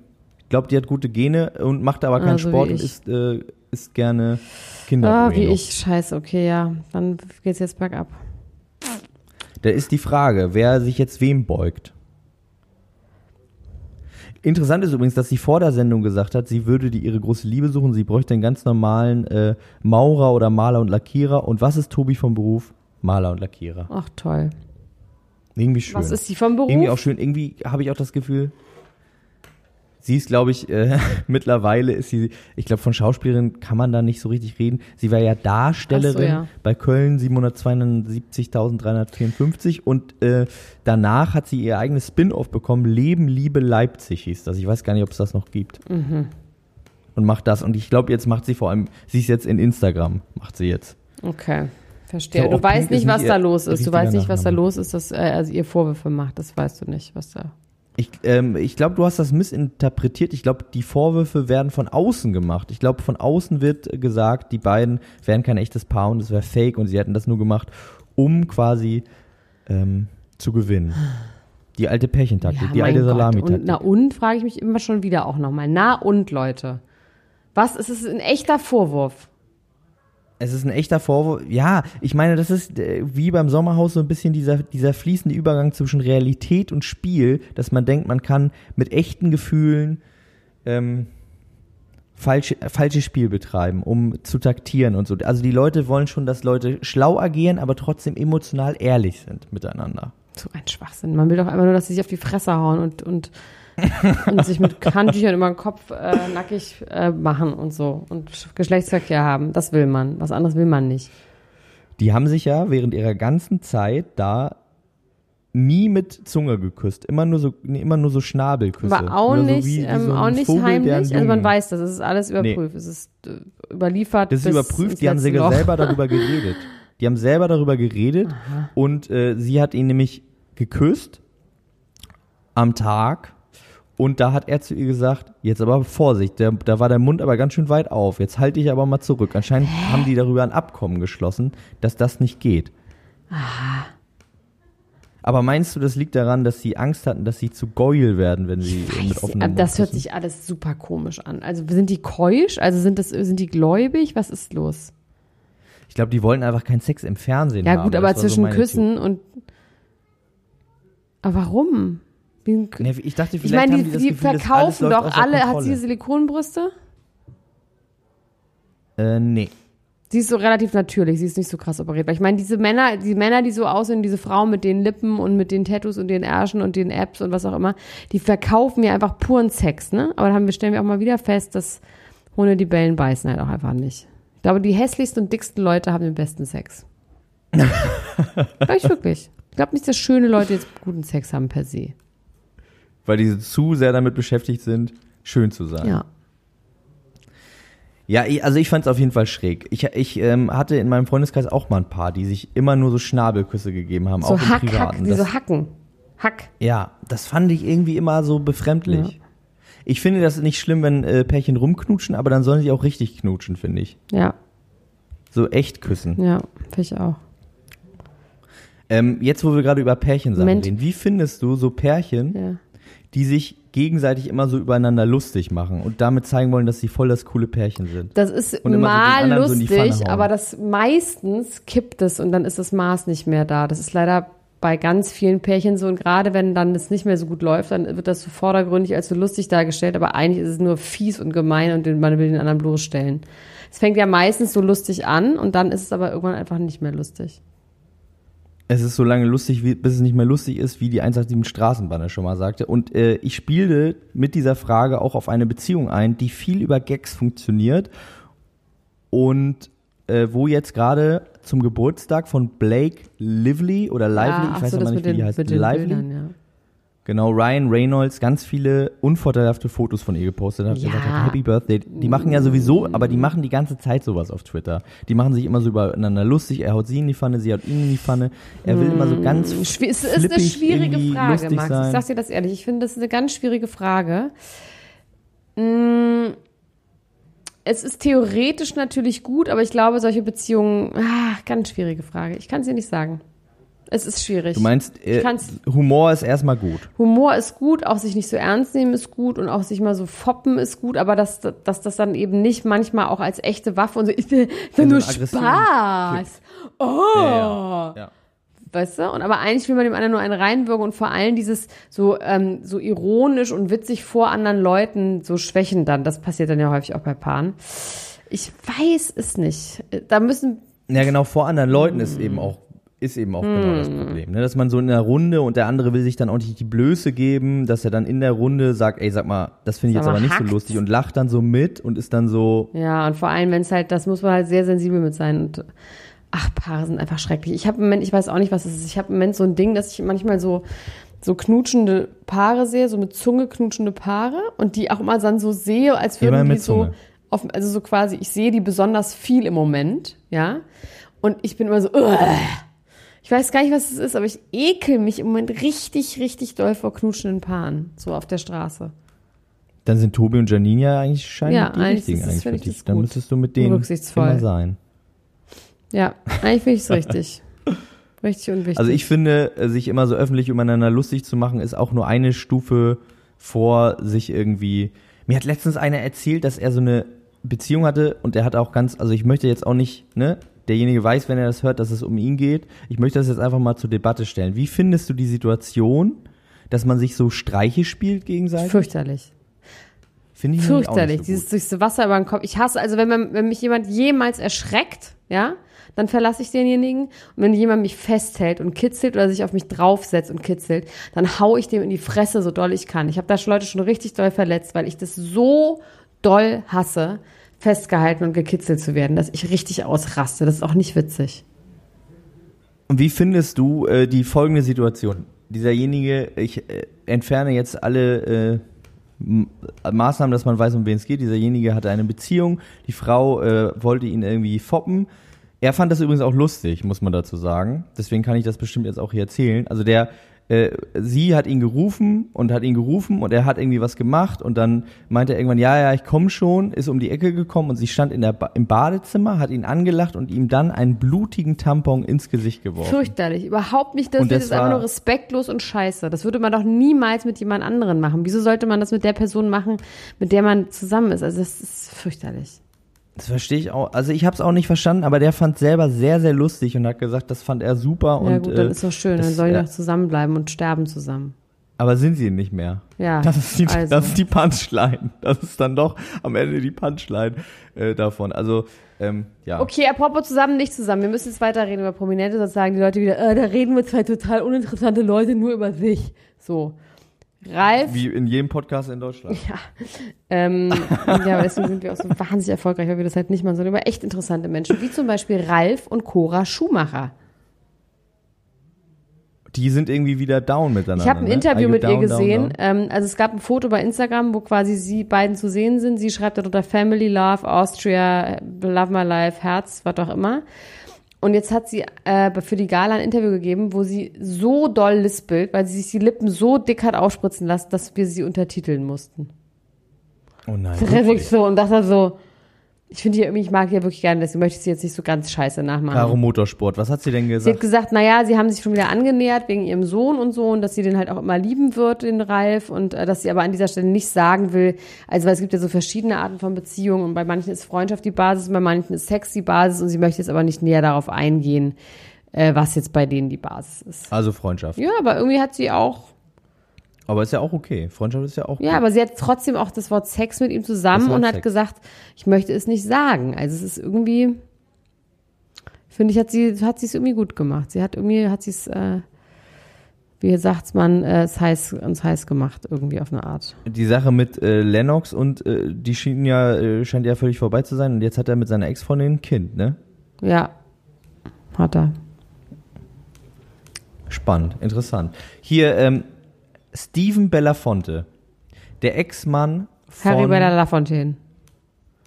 Ich glaube, die hat gute Gene und macht aber keinen so wie Sport und isst, äh, isst gerne Kinder. Ah, wie ich. Scheiße, okay, ja. Dann geht's jetzt bergab. Da ist die Frage, wer sich jetzt wem beugt. Interessant ist übrigens, dass sie vor der Sendung gesagt hat, sie würde die ihre große Liebe suchen, sie bräuchte einen ganz normalen äh, Maurer oder Maler und Lackierer. Und was ist Tobi vom Beruf? Maler und Lackierer. Ach, toll. Irgendwie schön. Was ist sie vom Beruf? Irgendwie auch schön, irgendwie habe ich auch das Gefühl, sie ist, glaube ich, äh, mittlerweile ist sie, ich glaube, von Schauspielerin kann man da nicht so richtig reden. Sie war ja Darstellerin so, ja. bei Köln 772.354 und äh, danach hat sie ihr eigenes Spin-off bekommen, Leben, Liebe, Leipzig hieß das. Ich weiß gar nicht, ob es das noch gibt. Mhm. Und macht das. Und ich glaube, jetzt macht sie vor allem, sie ist jetzt in Instagram, macht sie jetzt. Okay, verstehe. Du weißt nicht, was da los ist. Du weißt nicht, was da los ist, dass äh, also ihr Vorwürfe macht. Das weißt du nicht, was da. Ich, ähm, ich glaube, du hast das missinterpretiert. Ich glaube, die Vorwürfe werden von außen gemacht. Ich glaube, von außen wird gesagt, die beiden wären kein echtes Paar und es wäre fake und sie hätten das nur gemacht, um quasi ähm, zu gewinnen. Die alte Pärchentaktik, die mein alte. Salamitaktik. Na und, frage ich mich immer schon wieder auch nochmal. Na und, Leute. Was ist es ein echter Vorwurf? Es ist ein echter Vorwurf. Ja, ich meine, das ist äh, wie beim Sommerhaus so ein bisschen dieser, dieser fließende Übergang zwischen Realität und Spiel, dass man denkt, man kann mit echten Gefühlen ähm, falsche, falsches Spiel betreiben, um zu taktieren und so. Also die Leute wollen schon, dass Leute schlau agieren, aber trotzdem emotional ehrlich sind miteinander. So ein Schwachsinn. Man will doch einfach nur, dass sie sich auf die Fresse hauen und, und, und sich mit Handtüchern über den Kopf äh, nackig äh, machen und so. Und Geschlechtsverkehr haben. Das will man. Was anderes will man nicht. Die haben sich ja während ihrer ganzen Zeit da nie mit Zunge geküsst, immer nur so, nee, immer nur so Schnabelküsse. Aber auch so nicht, wie- wie ähm, so auch nicht Vogel, heimlich. Also man weiß das, es ist alles überprüft. Es ist äh, überliefert. Das ist überprüft, die haben Loch. selber darüber geredet. Die haben selber darüber geredet und äh, sie hat ihn nämlich geküsst am Tag und da hat er zu ihr gesagt, jetzt aber Vorsicht, der, da war der Mund aber ganz schön weit auf, jetzt halte ich aber mal zurück. Anscheinend haben die darüber ein Abkommen geschlossen, dass das nicht geht. Aber meinst du, das liegt daran, dass sie Angst hatten, dass sie zu Gäuel werden, wenn sie mit Weiß, offenem aber Mund das hört sich alles super komisch an. Also sind die keusch? Also sind das sind die gläubig? Was ist los? Ich glaube, die wollten einfach keinen Sex im Fernsehen Ja haben. gut, Das aber so zwischen meine Küssen und aber warum? Nee, ich dachte, vielleicht ich meine, haben die, die, das die Gefühl, verkaufen doch alle. Hat sie Silikonbrüste? Äh, nee. Sie ist so relativ natürlich, sie ist nicht so krass operiert. Weil ich meine, diese Männer, die Männer, die so aussehen, diese Frauen mit den Lippen und mit den Tattoos und den Ärschen und den Apps und was auch immer, die verkaufen ja einfach puren Sex, ne? Aber dann stellen wir auch mal wieder fest, dass Hunde, die bellen, beißen halt auch einfach nicht. Ich glaube, die hässlichsten und dicksten Leute haben den besten Sex. Glaube ich wirklich. Ich glaube nicht, dass schöne Leute jetzt guten Sex haben per se. Weil die zu sehr damit beschäftigt sind, schön zu sein. Ja. Ja, ich, also ich fand es auf jeden Fall schräg. Ich, ich ähm, hatte in meinem Freundeskreis auch mal ein paar, die sich immer nur so Schnabelküsse gegeben haben, So auch im Hack, Hack, Privaten. wie Das, so Hacken. Hack. ja, das fand ich irgendwie immer so befremdlich. Ich finde das nicht schlimm, wenn äh, Pärchen rumknutschen, aber dann sollen sie auch richtig knutschen, finde ich. Ja, So echt küssen. ja, finde ich auch. Ähm, jetzt, wo wir gerade über Moment. reden, wie findest du so Pärchen, Ja. Die sich gegenseitig immer so übereinander lustig machen und damit zeigen wollen, dass sie voll das coole Pärchen sind? Das ist so mal so lustig, hauen. aber das meistens kippt es und dann ist das Maß nicht mehr da. Das ist leider bei ganz vielen Pärchen so und gerade wenn dann das nicht mehr so gut läuft, dann wird das so vordergründig als so lustig dargestellt, aber eigentlich ist es nur fies und gemein und man will den anderen bloßstellen. Es fängt ja meistens so lustig an und dann ist es aber irgendwann einfach nicht mehr lustig. Es ist so lange lustig, wie, bis es nicht mehr lustig ist, wie die 187 Straßenbahn schon mal sagte. Und äh, ich spielte mit dieser Frage auch auf eine Beziehung ein, die viel über Gags funktioniert und äh, wo jetzt gerade zum Geburtstag von Blake Lively oder Lively, ja, ich ach weiß so, aber das nicht, wie die heißt, Lively. Bildern, ja. Genau, Ryan Reynolds ganz viele unvorteilhafte Fotos von ihr gepostet hat. Ja. gesagt hat, Happy Birthday. Die machen ja sowieso, aber die machen die ganze Zeit sowas auf Twitter. Die machen sich immer so übereinander lustig. Er haut sie in die Pfanne, sie haut ihn in die Pfanne. Er will immer so ganz Schwi- Es ist eine schwierige Frage, Max. Ich sein. sag dir das ehrlich. Ich finde, das ist eine ganz schwierige Frage. Mm, Es ist theoretisch natürlich gut, aber ich glaube, solche Beziehungen, ah, ganz schwierige Frage. Ich kann es dir nicht sagen. Es ist schwierig. Du meinst, Ich äh, Humor ist erstmal gut. Humor ist gut, auch sich nicht so ernst nehmen ist gut und auch sich mal so foppen ist gut, aber dass, dass das dann eben nicht manchmal auch als echte Waffe und so, ist ja In nur Spaß. Oh. Ja, ja. Weißt du? Und aber eigentlich will man dem anderen nur einen reinwirken und vor allem dieses so, ähm, so ironisch und witzig vor anderen Leuten so schwächen dann. Das passiert dann ja häufig auch bei Paaren. Ich weiß es nicht. Da müssen, Ja, genau, vor anderen Leuten ist eben auch ist eben auch genau das Problem, ne? dass man so in der Runde und der andere will sich dann auch nicht die Blöße geben, dass er dann in der Runde sagt, ey, sag mal, das finde ich jetzt mal, aber nicht so lustig und lacht dann so mit und ist dann so, ja, und vor allem, wenn es halt, das muss man halt sehr sensibel mit sein. Und ach, Paare sind einfach schrecklich. Ich habe im Moment, ich weiß auch nicht, was es ist. Ich habe im Moment so ein Ding, dass ich manchmal so, so knutschende Paare sehe, so mit Zunge knutschende Paare und die auch immer dann so sehe, als würden die so, auf, also so quasi, ich sehe die besonders viel im Moment, ja. Und ich bin immer so, "Ugh." Ich weiß gar nicht, was es ist, aber ich ekel mich im Moment richtig, richtig doll vor knutschenden Paaren, so auf der Straße. dann sind Tobi und Janine ja eigentlich scheinbar Ja, die eigentlich richtigen eigentlich für dich. Dann müsstest du mit denen immer sein. Ja, eigentlich finde ich es richtig. Richtig und wichtig. Also ich finde, äh, sich immer so öffentlich übereinander lustig zu machen, ist auch nur eine Stufe vor sich irgendwie. Mir hat letztens einer erzählt, dass er so eine Beziehung hatte und er hat auch ganz, also ich möchte jetzt auch nicht, ne, derjenige weiß, wenn er das hört, dass es um ihn geht. Ich möchte das jetzt einfach mal zur Debatte stellen. Wie findest du die Situation, dass man sich so Streiche spielt gegenseitig? Fürchterlich. Finde ich Fürchterlich. so Dieses durchs Wasser über den Kopf. Ich hasse, also wenn, man, wenn mich jemand jemals erschreckt, ja, dann verlasse ich denjenigen. Und wenn jemand mich festhält und kitzelt oder sich auf mich draufsetzt und kitzelt, dann hau ich dem in die Fresse, so doll ich kann. Ich habe da schon Leute schon richtig doll verletzt, weil ich das so doll hasse, festgehalten und gekitzelt zu werden, dass ich richtig ausraste. Das ist auch nicht witzig. Und wie findest du äh, die folgende Situation? Dieserjenige, ich äh, entferne jetzt alle äh, Maßnahmen, dass man weiß, um wen es geht. Dieserjenige hatte eine Beziehung, die Frau äh, wollte ihn irgendwie foppen. Er fand das übrigens auch lustig, muss man dazu sagen. Deswegen kann ich das bestimmt jetzt auch hier erzählen. Also der, äh, sie hat ihn gerufen und hat ihn gerufen und er hat irgendwie was gemacht und dann meinte er irgendwann, ja, ja, ich komme schon, ist um die Ecke gekommen und sie stand in der ba im Badezimmer, hat ihn angelacht und ihm dann einen blutigen Tampon ins Gesicht geworfen. Fürchterlich. Überhaupt nicht. Das, Und das ist einfach nur respektlos und scheiße. Das würde man doch niemals mit jemand anderen machen. Wieso sollte man das mit der Person machen, mit der man zusammen ist? Also das ist fürchterlich. Das verstehe ich auch. Also ich habe es auch nicht verstanden, aber der fand selber sehr, sehr lustig und hat gesagt, das fand er super. ja und, gut, dann äh, ist doch schön. Dann sollen die doch zusammenbleiben und sterben zusammen. Aber sind sie nicht mehr? Ja, Das ist die, also. das ist die Punchline. Das ist dann doch am Ende die Punchline äh, davon. Also, ähm, ja. Okay, apropos zusammen, nicht zusammen. Wir müssen jetzt weiterreden über Prominente, sonst sagen die Leute wieder, äh, da reden wir zwei total uninteressante Leute nur über sich. So. Ralf. Wie in jedem Podcast in Deutschland. Ähm, ja, aber deswegen sind wir auch so wahnsinnig erfolgreich, weil wir das halt nicht machen, sondern über echt interessante Menschen, wie zum Beispiel Ralf und Cora Schumacher. Die sind irgendwie wieder down miteinander. Ich habe ein ne? Interview mit ihr down, down, gesehen. down? Ähm, also es gab ein Foto bei Instagram, wo quasi sie beiden zu sehen sind. Sie schreibt darunter Family, Love, Austria, Love My Life, Herz, was auch immer. Und jetzt hat sie äh, für die Gala ein Interview gegeben, wo sie so doll lispelt, weil sie sich die Lippen so dick hat aufspritzen lassen, dass wir sie untertiteln mussten. Oh nein. Das ist so und dachte so, ich finde die irgendwie, ich mag die ja wirklich gerne, deswegen möchte ich sie jetzt nicht so ganz scheiße nachmachen. Caro Motorsport, was hat sie denn Sie hat gesagt? gesagt, naja, sie haben sich schon wieder angenähert wegen ihrem Sohn und so und dass sie den halt auch immer lieben wird, den Ralf und äh, dass sie aber an dieser Stelle nicht sagen will, also weil es gibt ja so verschiedene Arten von Beziehungen und bei manchen ist Freundschaft die Basis, und bei manchen ist Sex die Basis und sie möchte jetzt aber nicht näher darauf eingehen, äh, was jetzt bei denen die Basis ist. Also Freundschaft. Ja, aber irgendwie hat sie auch, Aber ist ja auch okay. Freundschaft ist ja auch ja, gut. aber sie hat trotzdem auch das Wort Sex mit ihm zusammen und hat Sex. gesagt, ich möchte es nicht sagen. Also es ist irgendwie, finde ich, hat sie, hat sie es irgendwie gut gemacht. Sie hat irgendwie, hat sie es, äh, wie sagt man, äh, es heiß, uns heiß gemacht, irgendwie auf eine Art. Die Sache mit äh, Lennox und äh, die schien ja, äh, scheint ja völlig vorbei zu sein. Und jetzt hat er mit seiner Ex-Freundin ein Kind, ne? Ja, hat er. Spannend, interessant. Hier, ähm, Steven Bellafonte, der Ex-Mann von Harry Bella Lafontaine.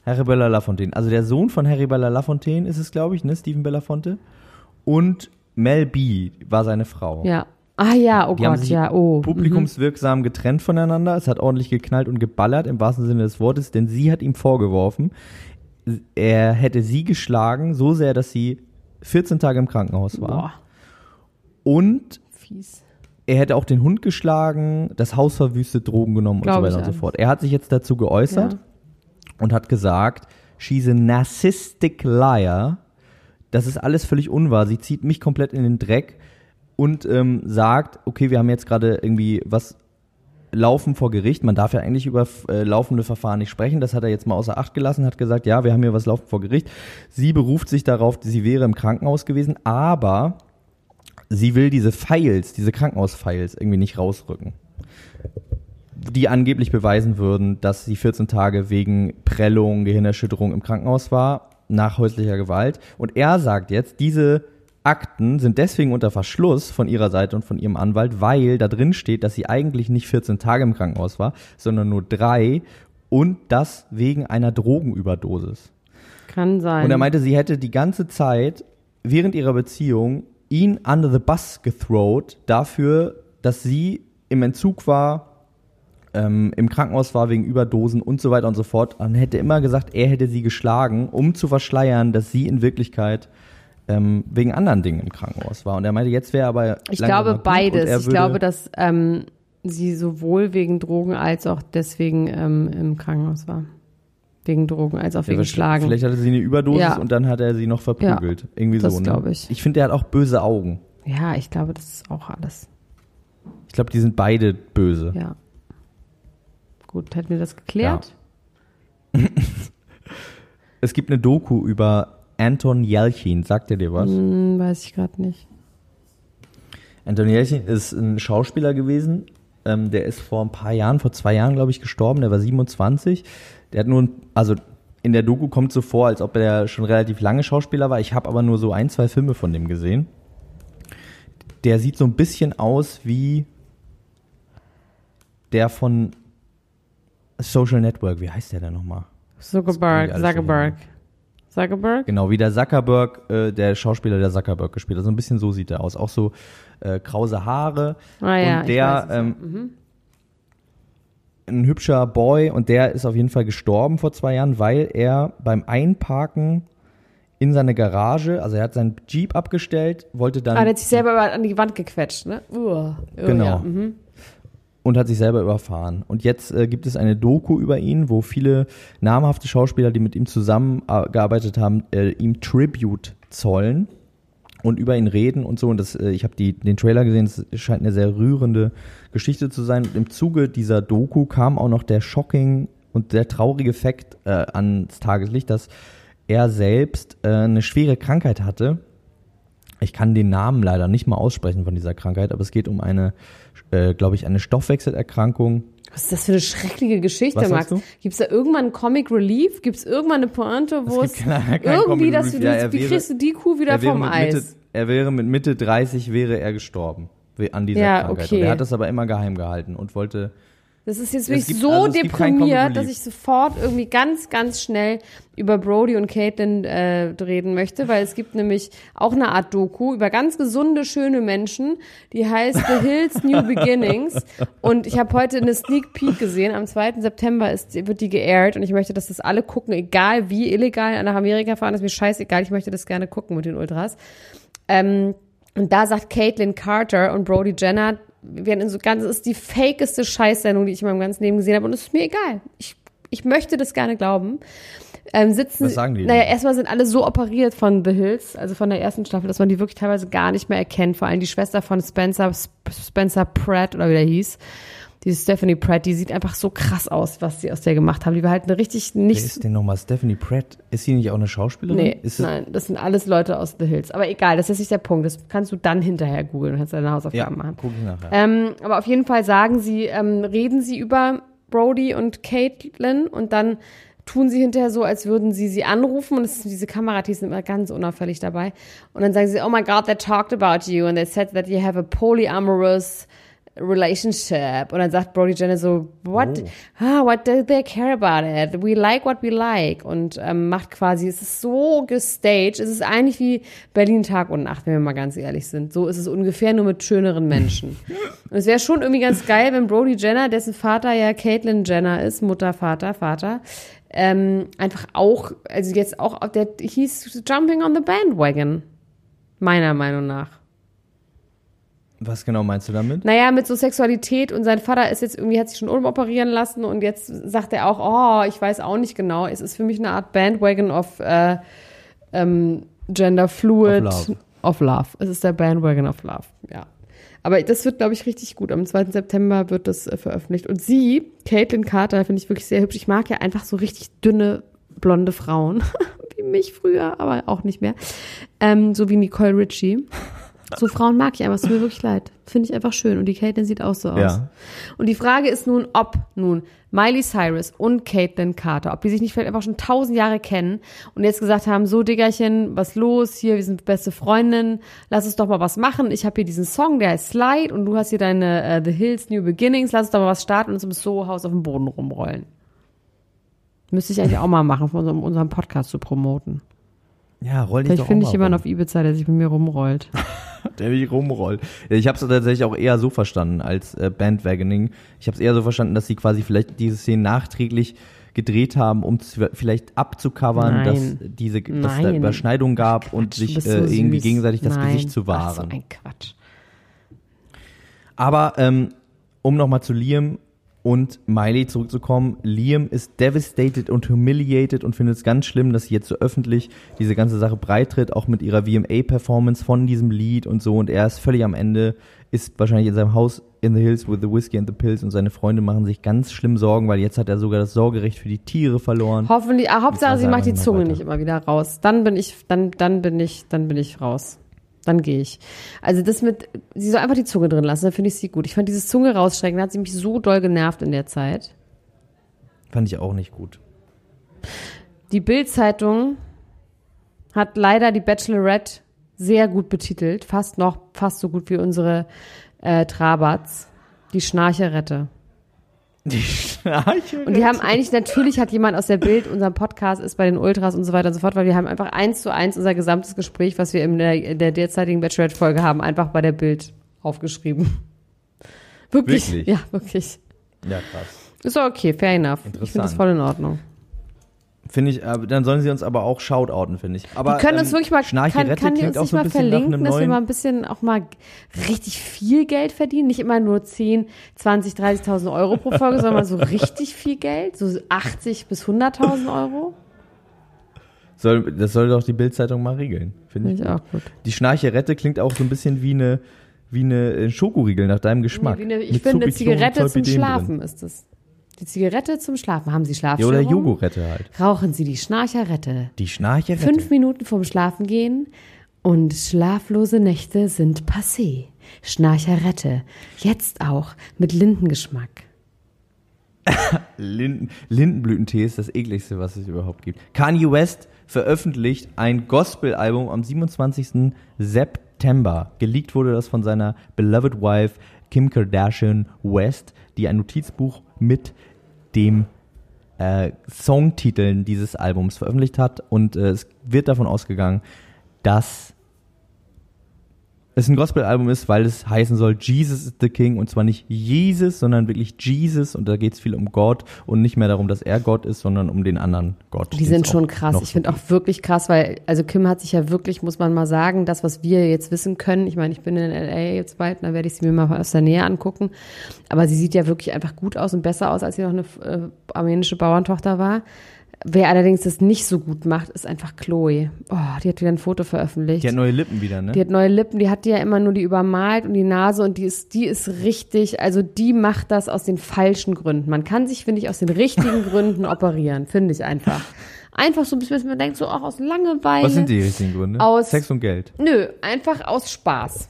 Harry Bella Lafontaine. Also der Sohn von Harry Bella Lafontaine ist es, glaube ich, ne? Steven Bellafonte. Und Mel B war seine Frau. Ja. Ah ja, oh Die Gott, ja, oh. publikumswirksam getrennt voneinander. Es hat ordentlich geknallt und geballert im wahrsten Sinne des Wortes, denn sie hat ihm vorgeworfen, er hätte sie geschlagen, so sehr, dass sie 14 Tage im Krankenhaus war. Boah, Und fies. Er hätte auch den Hund geschlagen, das Haus verwüstet, Drogen genommen und Glaub so weiter und so fort. Er hat sich jetzt dazu geäußert Ja. und hat gesagt, she's a narcissistic liar. Das ist alles völlig unwahr. Sie zieht mich komplett in den Dreck und ähm, sagt, okay, wir haben jetzt gerade irgendwie was laufen vor Gericht. Man darf ja eigentlich über äh, laufende Verfahren nicht sprechen. Das hat er jetzt mal außer Acht gelassen, hat gesagt, ja, wir haben hier was laufen vor Gericht. Sie beruft sich darauf, sie wäre im Krankenhaus gewesen, aber sie will diese Files, diese Krankenhausfiles irgendwie nicht rausrücken. Die angeblich beweisen würden, dass sie 14 Tage wegen Prellung, Gehirnerschütterung im Krankenhaus war, nach häuslicher Gewalt. Und er sagt jetzt, diese Akten sind deswegen unter Verschluss von ihrer Seite und von ihrem Anwalt, weil da drin steht, dass sie eigentlich nicht 14 Tage im Krankenhaus war, sondern nur drei und das wegen einer Drogenüberdosis. Kann sein. Und er meinte, sie hätte die ganze Zeit während ihrer Beziehung ihn under the bus gethrowt dafür, dass sie im Entzug war, ähm, im Krankenhaus war wegen Überdosen und so weiter und so fort. Und hätte immer gesagt, er hätte sie geschlagen, um zu verschleiern, dass sie in Wirklichkeit ähm, wegen anderen Dingen im Krankenhaus war. Und er meinte, jetzt wäre aber Ich glaube beides. Ich glaube, dass ähm, sie sowohl wegen Drogen als auch deswegen ähm, im Krankenhaus war. Wegen Drogen als auch Ja, wegen Schlagen. Vielleicht hatte sie eine Überdosis Ja. und dann hat er sie noch verprügelt. Irgendwie das so. Ne? glaub ich. Ich finde, der hat auch böse Augen. Ja, ich glaube, das ist auch alles. Ich glaube, die sind beide böse. Ja. Gut, hätten wir das geklärt? Es gibt eine Doku über Anton Yelchin. Sagt er dir was? Hm, weiß ich gerade nicht. Anton Yelchin ist ein Schauspieler gewesen. Ähm, der ist vor ein paar Jahren, vor zwei Jahren, glaube ich, gestorben. Der war 27. Der hat nur, also in der Doku kommt so vor, als ob er schon relativ lange Schauspieler war. Ich habe aber nur so ein, zwei Filme von dem gesehen. der sieht so ein bisschen aus wie der von Social Network. Wie heißt der denn nochmal? Zuckerberg, Zuckerberg. Zuckerberg? Genau, wie der Zuckerberg, äh, der Schauspieler, der Zuckerberg gespielt hat. So ein bisschen so sieht er aus. Auch so äh, krause Haare. Ah ja, und der, ähm, ein hübscher Boy und der ist auf jeden Fall gestorben vor zwei Jahren, weil er beim Einparken in seine Garage, also er hat seinen Jeep abgestellt, wollte dann Ah, der hat sich selber an die Wand gequetscht, ne? Uh, oh, Genau. Ja. Mhm. und hat sich selber überfahren. Und jetzt äh, gibt es eine Doku über ihn, wo viele namhafte Schauspieler, die mit ihm zusammengearbeitet haben, äh, ihm Tribute zollen und über ihn reden und so. Und das, äh, ich habe den Trailer gesehen, es scheint eine sehr rührende Geschichte zu sein. Und im Zuge dieser Doku kam auch noch der shocking und sehr traurige Fakt äh, ans Tageslicht, dass er selbst äh, eine schwere Krankheit hatte. Ich kann den Namen leider nicht mal aussprechen von dieser Krankheit, aber es geht um eine, äh, glaube ich, eine Stoffwechselerkrankung. Was ist das für eine schreckliche Geschichte, Was Max? Gibt es da irgendwann einen Comic Relief? Gibt es irgendwann eine Pointe, wo Es keinen- keinen irgendwie, dass du, Ja, er wie wäre- kriegst du die Kuh wieder er vom mit Eis? Mitte, er wäre mit Mitte 30 wäre er gestorben an dieser Ja, Krankheit. okay. Und er hat das aber immer geheim gehalten und wollte Das ist jetzt wirklich gibt- so also deprimiert, dass ich sofort irgendwie ganz, ganz schnell über Brody und Caitlin äh, reden möchte, weil es gibt nämlich auch eine Art Doku über ganz gesunde, schöne Menschen, die heißt The Hills New Beginnings. Und ich habe heute eine Sneak Peek gesehen. Am 2. September ist, wird die geairt und ich möchte, dass das alle gucken, egal wie illegal nach Amerika fahren, das ist mir scheißegal, ich möchte das gerne gucken mit den Ultras. Ähm, und da sagt Caitlin Carter und Brody Jenner, wir werden in so ganz, ist die fakeste Scheißsendung, die ich in meinem ganzen Leben gesehen habe. Und es ist mir egal. Ich, ich möchte das gerne glauben. Ähm, sitzen, Was sagen die Naja, erstmal sind alle so operiert von The Hills, also von der ersten Staffel, dass man die wirklich teilweise gar nicht mehr erkennt. Vor allem die Schwester von Spencer, Sp- Spencer Pratt oder wie der hieß. Die Stephanie Pratt, die sieht einfach so krass aus, was sie aus der gemacht haben. Die war halt eine richtig Wer nicht ist denn nochmal Stephanie Pratt? Ist sie nicht auch eine Schauspielerin? Nee, es- nein, das sind alles Leute aus The Hills. Aber egal, das ist nicht der Punkt. Das kannst du dann hinterher googeln und kannst deine Ja, Hausaufgaben machen. guck ich nachher. Ähm, aber auf jeden Fall sagen sie, ähm, reden sie über Brody und Caitlin und dann tun sie hinterher so, als würden sie sie anrufen und es sind diese Kamerateams sind immer ganz unauffällig dabei. Und dann sagen sie, oh my God, they talked about you and they said that you have a polyamorous relationship. Und dann sagt Brody Jenner so, what, ah, what do they care about it? We like what we like. Und ähm, macht quasi, es ist so gestaged, es ist eigentlich wie Berlin Tag und Nacht, wenn wir mal ganz ehrlich sind. So ist es ungefähr nur mit schöneren Menschen. Und es wäre schon irgendwie ganz geil, wenn Brody Jenner, dessen Vater ja Caitlyn Jenner ist, Mutter, Vater, Vater, ähm, einfach auch, also jetzt auch, der hieß Jumping on the Bandwagon. Meiner Meinung nach. Was genau meinst du damit? Naja, mit so Sexualität und sein Vater ist jetzt irgendwie, hat sich schon umoperieren lassen und jetzt sagt er auch, oh, ich weiß auch nicht genau. Es ist für mich eine Art Bandwagon of äh, ähm, Gender Fluid Of love. of love. Es ist der Bandwagon of Love, ja. Aber das wird, glaube ich, richtig gut. Am 2. September wird das äh, veröffentlicht. Und sie, Caitlin Carter, finde ich wirklich sehr hübsch. Ich mag ja einfach so richtig dünne, blonde Frauen. wie mich früher, aber auch nicht mehr. Ähm, so wie Nicole Ritchie. So Frauen mag ich einfach, es tut mir wirklich leid. Finde ich einfach schön. Und die Caitlin sieht auch so aus. Ja. Und die Frage ist nun, ob nun Miley Cyrus und Caitlin Carter, ob die sich nicht vielleicht einfach schon tausend Jahre kennen und jetzt gesagt haben, so Diggerchen, was los hier, wir sind beste Freundinnen, lass uns doch mal was machen. Ich habe hier diesen Song, der heißt Slide und du hast hier deine äh, The Hills New Beginnings, lass uns doch mal was starten und uns im Soho-Haus auf dem Boden rumrollen. Müsste ich eigentlich auch mal machen, um unserem Podcast zu promoten. Ja, roll dich Vielleicht finde ich jemanden auf Ibiza, der sich mit mir rumrollt. der mich rumrollt. Ich habe es tatsächlich auch eher so verstanden als äh, Bandwagoning. Ich habe es eher so verstanden, dass sie quasi vielleicht diese Szene nachträglich gedreht haben, um vielleicht abzucovern, Nein. dass diese dass da Nein. Überschneidungen gab Ach, und Quatsch, du sich äh, so irgendwie süß. gegenseitig das Nein. Gesicht zu Ach, wahren. so ein Quatsch. Aber ähm, um nochmal zu Liam und Miley zurückzukommen, Liam ist devastated und humiliated und findet es ganz schlimm, dass sie jetzt so öffentlich diese ganze Sache breitritt, auch mit ihrer VMA-Performance von diesem Lied und so. Und er ist völlig am Ende, ist wahrscheinlich in seinem Haus in the Hills with the Whiskey and the Pills und seine Freunde machen sich ganz schlimm Sorgen, weil jetzt hat er sogar das Sorgerecht für die Tiere verloren. Hoffentlich, ah, Hauptsache, sie macht die Zunge weiter. nicht immer wieder raus. Dann bin ich, dann, dann bin ich, dann bin ich raus. Dann gehe ich. Also das mit, sie soll einfach die Zunge drin lassen, dann finde ich sie gut. Ich fand dieses Zunge rausstrecken, da hat sie mich so doll genervt in der Zeit. Fand ich auch nicht gut. Die Bild-Zeitung hat leider die Bachelorette sehr gut betitelt, fast noch, fast so gut wie unsere äh, Trabats, die Schnarcherette. Die Schnarche. Und die haben eigentlich, natürlich hat jemand aus der Bild, unserem Podcast ist bei den Ultras und so weiter und so fort, weil wir haben einfach eins zu eins unser gesamtes Gespräch, was wir in der, in der derzeitigen Bachelorette-Folge haben, einfach bei der Bild aufgeschrieben. Wirklich? Wirklich? Ja, wirklich. Ja, krass. Ist okay, fair enough. Ich finde das Interessant. voll in Ordnung. Finde ich, äh, dann sollen sie uns aber auch shoutouten, finde ich. Aber, Die können uns ähm, wirklich mal, Schnarcherette kann die klingt uns auch nicht so ein nach verlinken, einem dass wir mal ein bisschen auch mal richtig viel Geld verdienen? Nicht immer nur 10, 20, 30.000 Euro pro Folge, sondern mal so richtig viel Geld, so 80 bis 100.000 Euro? soll, das soll doch die Bildzeitung mal regeln, finde ich. Finde ich auch gut. Die Schnarcherette klingt auch so ein bisschen wie eine, wie eine äh, Schokoriegel nach deinem Geschmack. Nee, eine, ich Mit finde, Zigarette zum Schlafen Drin. ist es. Die Zigarette zum Schlafen. Haben Sie Ja, Schlafstörungen? oder Jogurette halt. Rauchen Sie die Schnarcherette. Die Schnarcherette. Fünf Minuten vorm Schlafengehen und schlaflose Nächte sind passé. Schnarcherette. Jetzt auch mit Lindengeschmack. Linden, Lindenblütentee ist das ekligste, was es überhaupt gibt. Kanye West veröffentlicht ein Gospel-Album am 27. September. Geleakt wurde das von seiner beloved wife Kim Kardashian West, die ein Notizbuch mit dem äh, Songtiteln dieses Albums veröffentlicht hat. Und äh, es wird davon ausgegangen, dass es ein Gospel-Album ist, weil es heißen soll, Jesus is the King und zwar nicht Jesus, sondern wirklich Jesus und da geht es viel um Gott und nicht mehr darum, dass er Gott ist, sondern um den anderen Gott. Die sind schon krass. Ich finde auch wirklich krass, weil, also Kim hat sich ja wirklich, muss man mal sagen, das, was wir jetzt wissen können, ich meine, ich bin in L.A. jetzt bald, da werde ich sie mir mal aus der Nähe angucken, aber sie sieht ja wirklich einfach gut aus und besser aus, als sie noch eine äh, armenische Bauerntochter war. Wer allerdings das nicht so gut macht, ist einfach Chloe. Oh, die hat wieder ein Foto veröffentlicht. Die hat neue Lippen wieder, ne? Die hat neue Lippen, die hat die ja immer nur die übermalt und die Nase und die ist, die ist richtig, also die macht das aus den falschen Gründen. Man kann sich, finde ich, aus den richtigen Gründen operieren, finde ich einfach. Einfach so ein bisschen, dass man denkt, so auch aus Langeweile. Was sind die richtigen Gründe? Aus- Sex und Geld. Nö, einfach aus Spaß.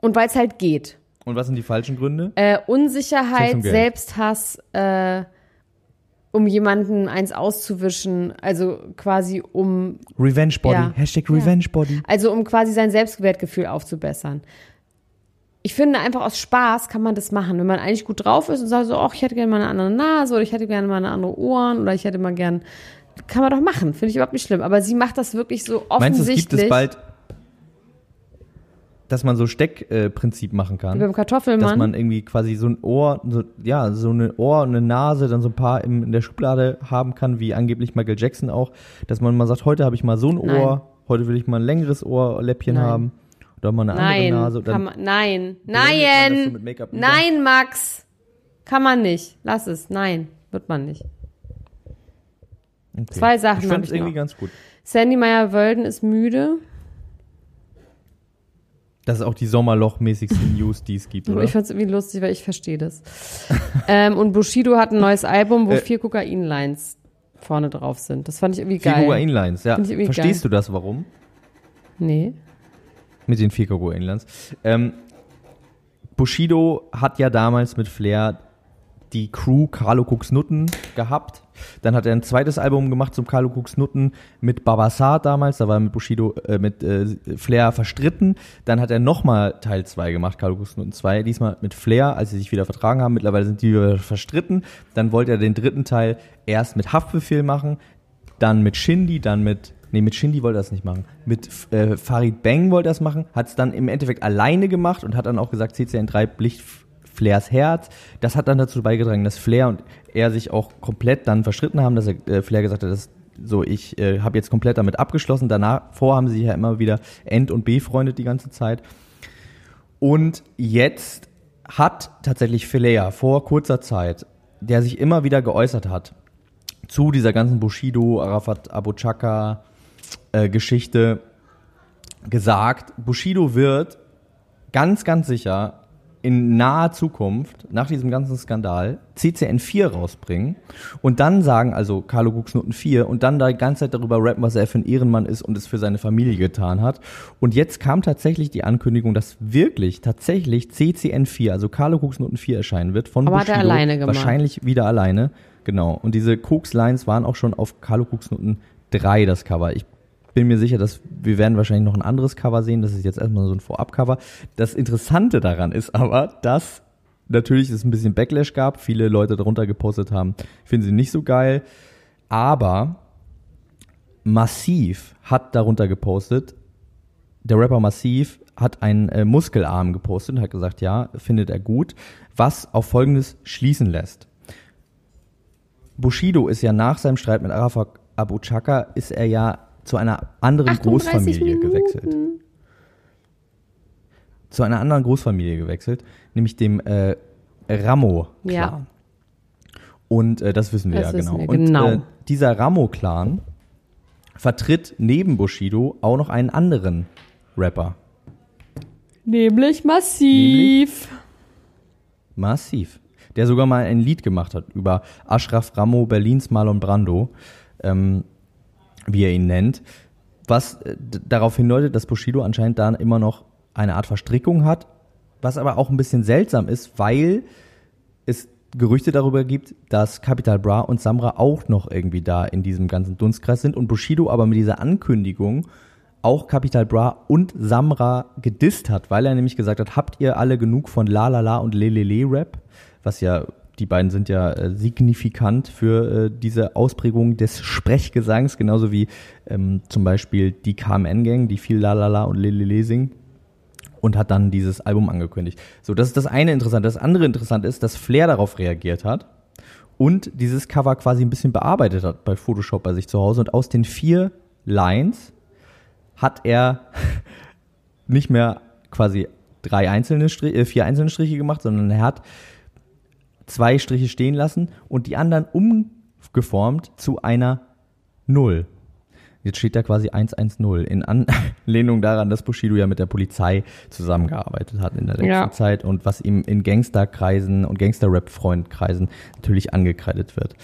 Und weil es halt geht. Und was sind die falschen Gründe? Äh, Unsicherheit. Selbsthass, äh, um jemanden eins auszuwischen, also quasi um Revenge Body. Ja. Hashtag Revenge Body. Also um quasi sein Selbstwertgefühl aufzubessern. Ich finde einfach aus Spaß kann man das machen, wenn man eigentlich gut drauf ist und sagt so, ach, ich hätte gerne mal eine andere Nase oder ich hätte gerne mal eine andere Ohren oder ich hätte mal gern, kann man doch machen, finde ich überhaupt nicht schlimm. Aber sie macht das wirklich so Meinst du, es offensichtlich. gibt es bald, dass man so Steckprinzip machen wie kann? beim Kartoffelmann. Dass man irgendwie quasi so ein Ohr, so, ja, so eine Ohr und eine Nase, dann so ein paar im, in der Schublade haben kann, wie angeblich Michael Jackson auch, dass man mal sagt, heute habe ich mal so ein Nein. Ohr, heute will ich mal ein längeres Ohrläppchen Nein. haben oder mal eine nein, andere Nase. Dann man, nein, so nein, Make-up über. nein, Max, kann man nicht. Lass es, nein, wird man nicht. Okay. Zwei Sachen Ich finde es ich irgendwie noch. ganz gut. Sandy Meyer-Wölden ist müde. Das ist auch die Sommerloch-mäßigste News, die es gibt, oder? Ich fand's irgendwie lustig, weil ich verstehe das. ähm, und Bushido hat ein neues Album, wo Äh, vier Kokain-Lines vorne drauf sind. Das fand ich irgendwie Vier geil. Kokain-Lines, ja. Verstehst geil. du das, warum? Nee. Mit den vier Kokain-Lines. Ähm, Bushido hat ja damals mit Flair die Crew Carlo Cooks Nutten gehabt. Dann hat er ein zweites Album gemacht zum Carlo Cooks Nutten mit Babasat damals. Da war er mit Bushido, äh, mit äh, Flair verstritten. Dann hat er nochmal Teil 2 gemacht, Carlo Cooks Nutten 2. Diesmal mit Flair, als sie sich wieder vertragen haben. Mittlerweile sind die wieder verstritten. Dann wollte er den dritten Teil erst mit Haftbefehl machen, dann mit Shindy, dann mit Nee, mit Shindy wollte er das nicht machen. Mit äh, Farid Bang wollte er das machen, hat es dann im Endeffekt alleine gemacht und hat dann auch gesagt, CCN3 blicht Flairs Herz. Das hat dann dazu beigetragen, dass Flair und er sich auch komplett dann verstritten haben, dass er, äh, Flair gesagt hat, dass so, ich äh, habe jetzt komplett damit abgeschlossen. Danach, vor haben sie sich ja immer wieder End- und befreundet die ganze Zeit. Und jetzt hat tatsächlich Flair vor kurzer Zeit, der sich immer wieder geäußert hat, zu dieser ganzen Bushido, Arafat Abu Chaka äh, Geschichte gesagt, Bushido wird ganz, ganz sicher in naher Zukunft, nach diesem ganzen Skandal, CCN 4 rausbringen und dann sagen, also Carlo Guxnoten 4 und dann da die ganze Zeit darüber rappen, was er für ein Ehrenmann ist und es für seine Familie getan hat. Und jetzt kam tatsächlich die Ankündigung, dass wirklich tatsächlich CCN 4, also Carlo Guxnoten 4 erscheinen wird von Aber hat er Bushido. alleine gemacht. Wahrscheinlich wieder alleine, genau. Und diese Koks-Lines waren auch schon auf Carlo Guxnoten 3 das Cover. Ich bin mir sicher, dass wir werden wahrscheinlich noch ein anderes Cover sehen. Das ist jetzt erstmal so ein Vorab-Cover. Das Interessante daran ist aber, dass natürlich es ein bisschen Backlash gab. Viele Leute darunter gepostet haben, finden sie nicht so geil. Aber Massiv hat darunter gepostet, der Rapper Massiv hat einen äh, Muskelarm gepostet und hat gesagt, ja, findet er gut, was auf Folgendes schließen lässt. Bushido ist ja nach seinem Streit mit Arafat Abu Chaka, ist er ja zu einer anderen 38 Großfamilie Minuten. gewechselt. Zu einer anderen Großfamilie gewechselt, nämlich dem äh, Ramo-Clan. Ja. Und äh, das wissen wir Das ja wissen genau. wir, Und genau. Äh, dieser Ramo-Clan vertritt neben Bushido auch noch einen anderen Rapper. Nämlich massiv. Massiv. Der sogar mal ein Lied gemacht hat über Ashraf Ramo, Berlins Marlon Brando, ähm, wie er ihn nennt. Was äh, darauf hindeutet, dass Bushido anscheinend da immer noch eine Art Verstrickung hat. Was aber auch ein bisschen seltsam ist, weil es Gerüchte darüber gibt, dass Capital Bra und Samra auch noch irgendwie da in diesem ganzen Dunstkreis sind und Bushido aber mit dieser Ankündigung auch Capital Bra und Samra gedisst hat, weil er nämlich gesagt hat, habt ihr alle genug von La La La und Lelele Rap, was ja die beiden sind ja äh, signifikant für äh, diese Ausprägung des Sprechgesangs, genauso wie ähm, zum Beispiel die KMN Gang, die viel La La La und Lelele singen und hat dann dieses Album angekündigt. So, das ist das eine interessante. Das andere interessant ist, dass Flair darauf reagiert hat und dieses Cover quasi ein bisschen bearbeitet hat bei Photoshop bei sich zu Hause und aus den vier Lines hat er nicht mehr quasi drei einzelne Striche, äh, vier einzelne Striche gemacht, sondern er hat zwei Striche stehen lassen und die anderen umgeformt zu einer Null. Jetzt steht da quasi 110 in Anlehnung daran, dass Bushido ja mit der Polizei zusammengearbeitet hat in der letzten Ja. Zeit und was ihm in Gangsterkreisen und Gangster-Rap-Freundkreisen natürlich angekreidet wird.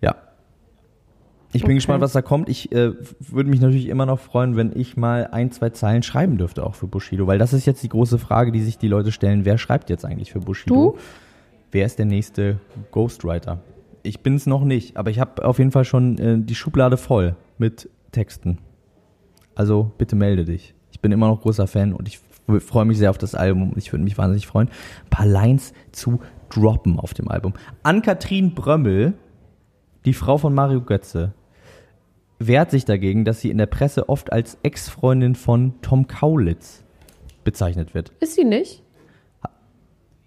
Ja. Ich bin Okay. gespannt, was da kommt. Ich äh, würde mich natürlich immer noch freuen, wenn ich mal ein, zwei Zeilen schreiben dürfte, auch für Bushido, weil das ist jetzt die große Frage, die sich die Leute stellen. Wer schreibt jetzt eigentlich für Bushido? Du? Wer ist der nächste Ghostwriter? Ich bin es noch nicht, aber ich habe auf jeden Fall schon äh, die Schublade voll mit Texten. Also bitte melde dich. Ich bin immer noch großer Fan und ich freue mich sehr auf das Album ich würde mich wahnsinnig freuen, ein paar Lines zu droppen auf dem Album. Ann-Kathrin Brömmel, die Frau von Mario Götze, wehrt sich dagegen, dass sie in der Presse oft als Ex-Freundin von Tom Kaulitz bezeichnet wird. Ist sie nicht?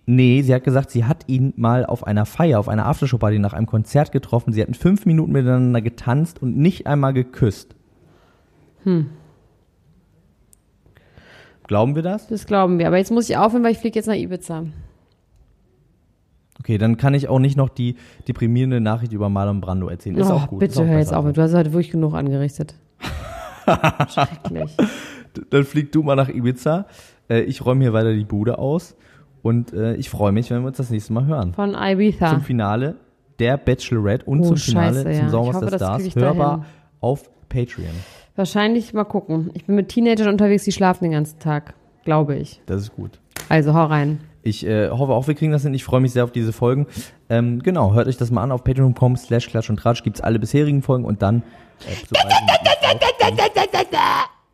Nee, sie hat gesagt, sie hat ihn mal auf einer Feier, auf einer Aftershow-Party nach einem Konzert getroffen. Sie hatten fünf Minuten miteinander getanzt und nicht einmal geküsst. Hm. Glauben wir das? Das glauben wir. Aber jetzt muss ich aufhören, weil ich fliege jetzt nach Ibiza. Okay, dann kann ich auch nicht noch die deprimierende Nachricht über Marlon Brando erzählen. Ist oh, auch gut. bitte auch hör jetzt auf. Du hast heute wirklich genug angerichtet. Schrecklich. Dann flieg du mal nach Ibiza. Äh, Ich räume hier weiter die Bude aus. Und äh, ich freue mich, wenn wir uns das nächste Mal hören. Von Ibiza. Zum Finale der Bachelorette und Oh, zum Finale scheiße, ja. zum hoffe, der das Stars hörbar dahin. auf Patreon. Wahrscheinlich mal gucken. Ich bin mit Teenagern unterwegs, die schlafen den ganzen Tag. Glaube ich. Das ist gut. Also hau rein. Ich äh, hoffe auch, wir kriegen das hin. Ich freue mich sehr auf diese Folgen. Ähm, genau, hört euch das mal an. Auf patreon.com slash klatsch und tratsch gibt's alle bisherigen Folgen und dann äh,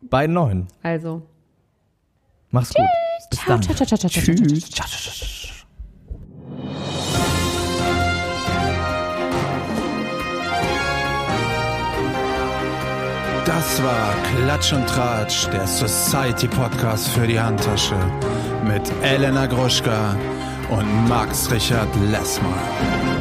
bei neuen. Also. Mach's gut. Bis dann. Ciao, ciao, ciao, ciao, ciao, ciao, ciao, Tschüss. Das war Klatsch und Tratsch, der Society Podcast für die Handtasche mit Elena Gruschka und Max Richard Lessmann.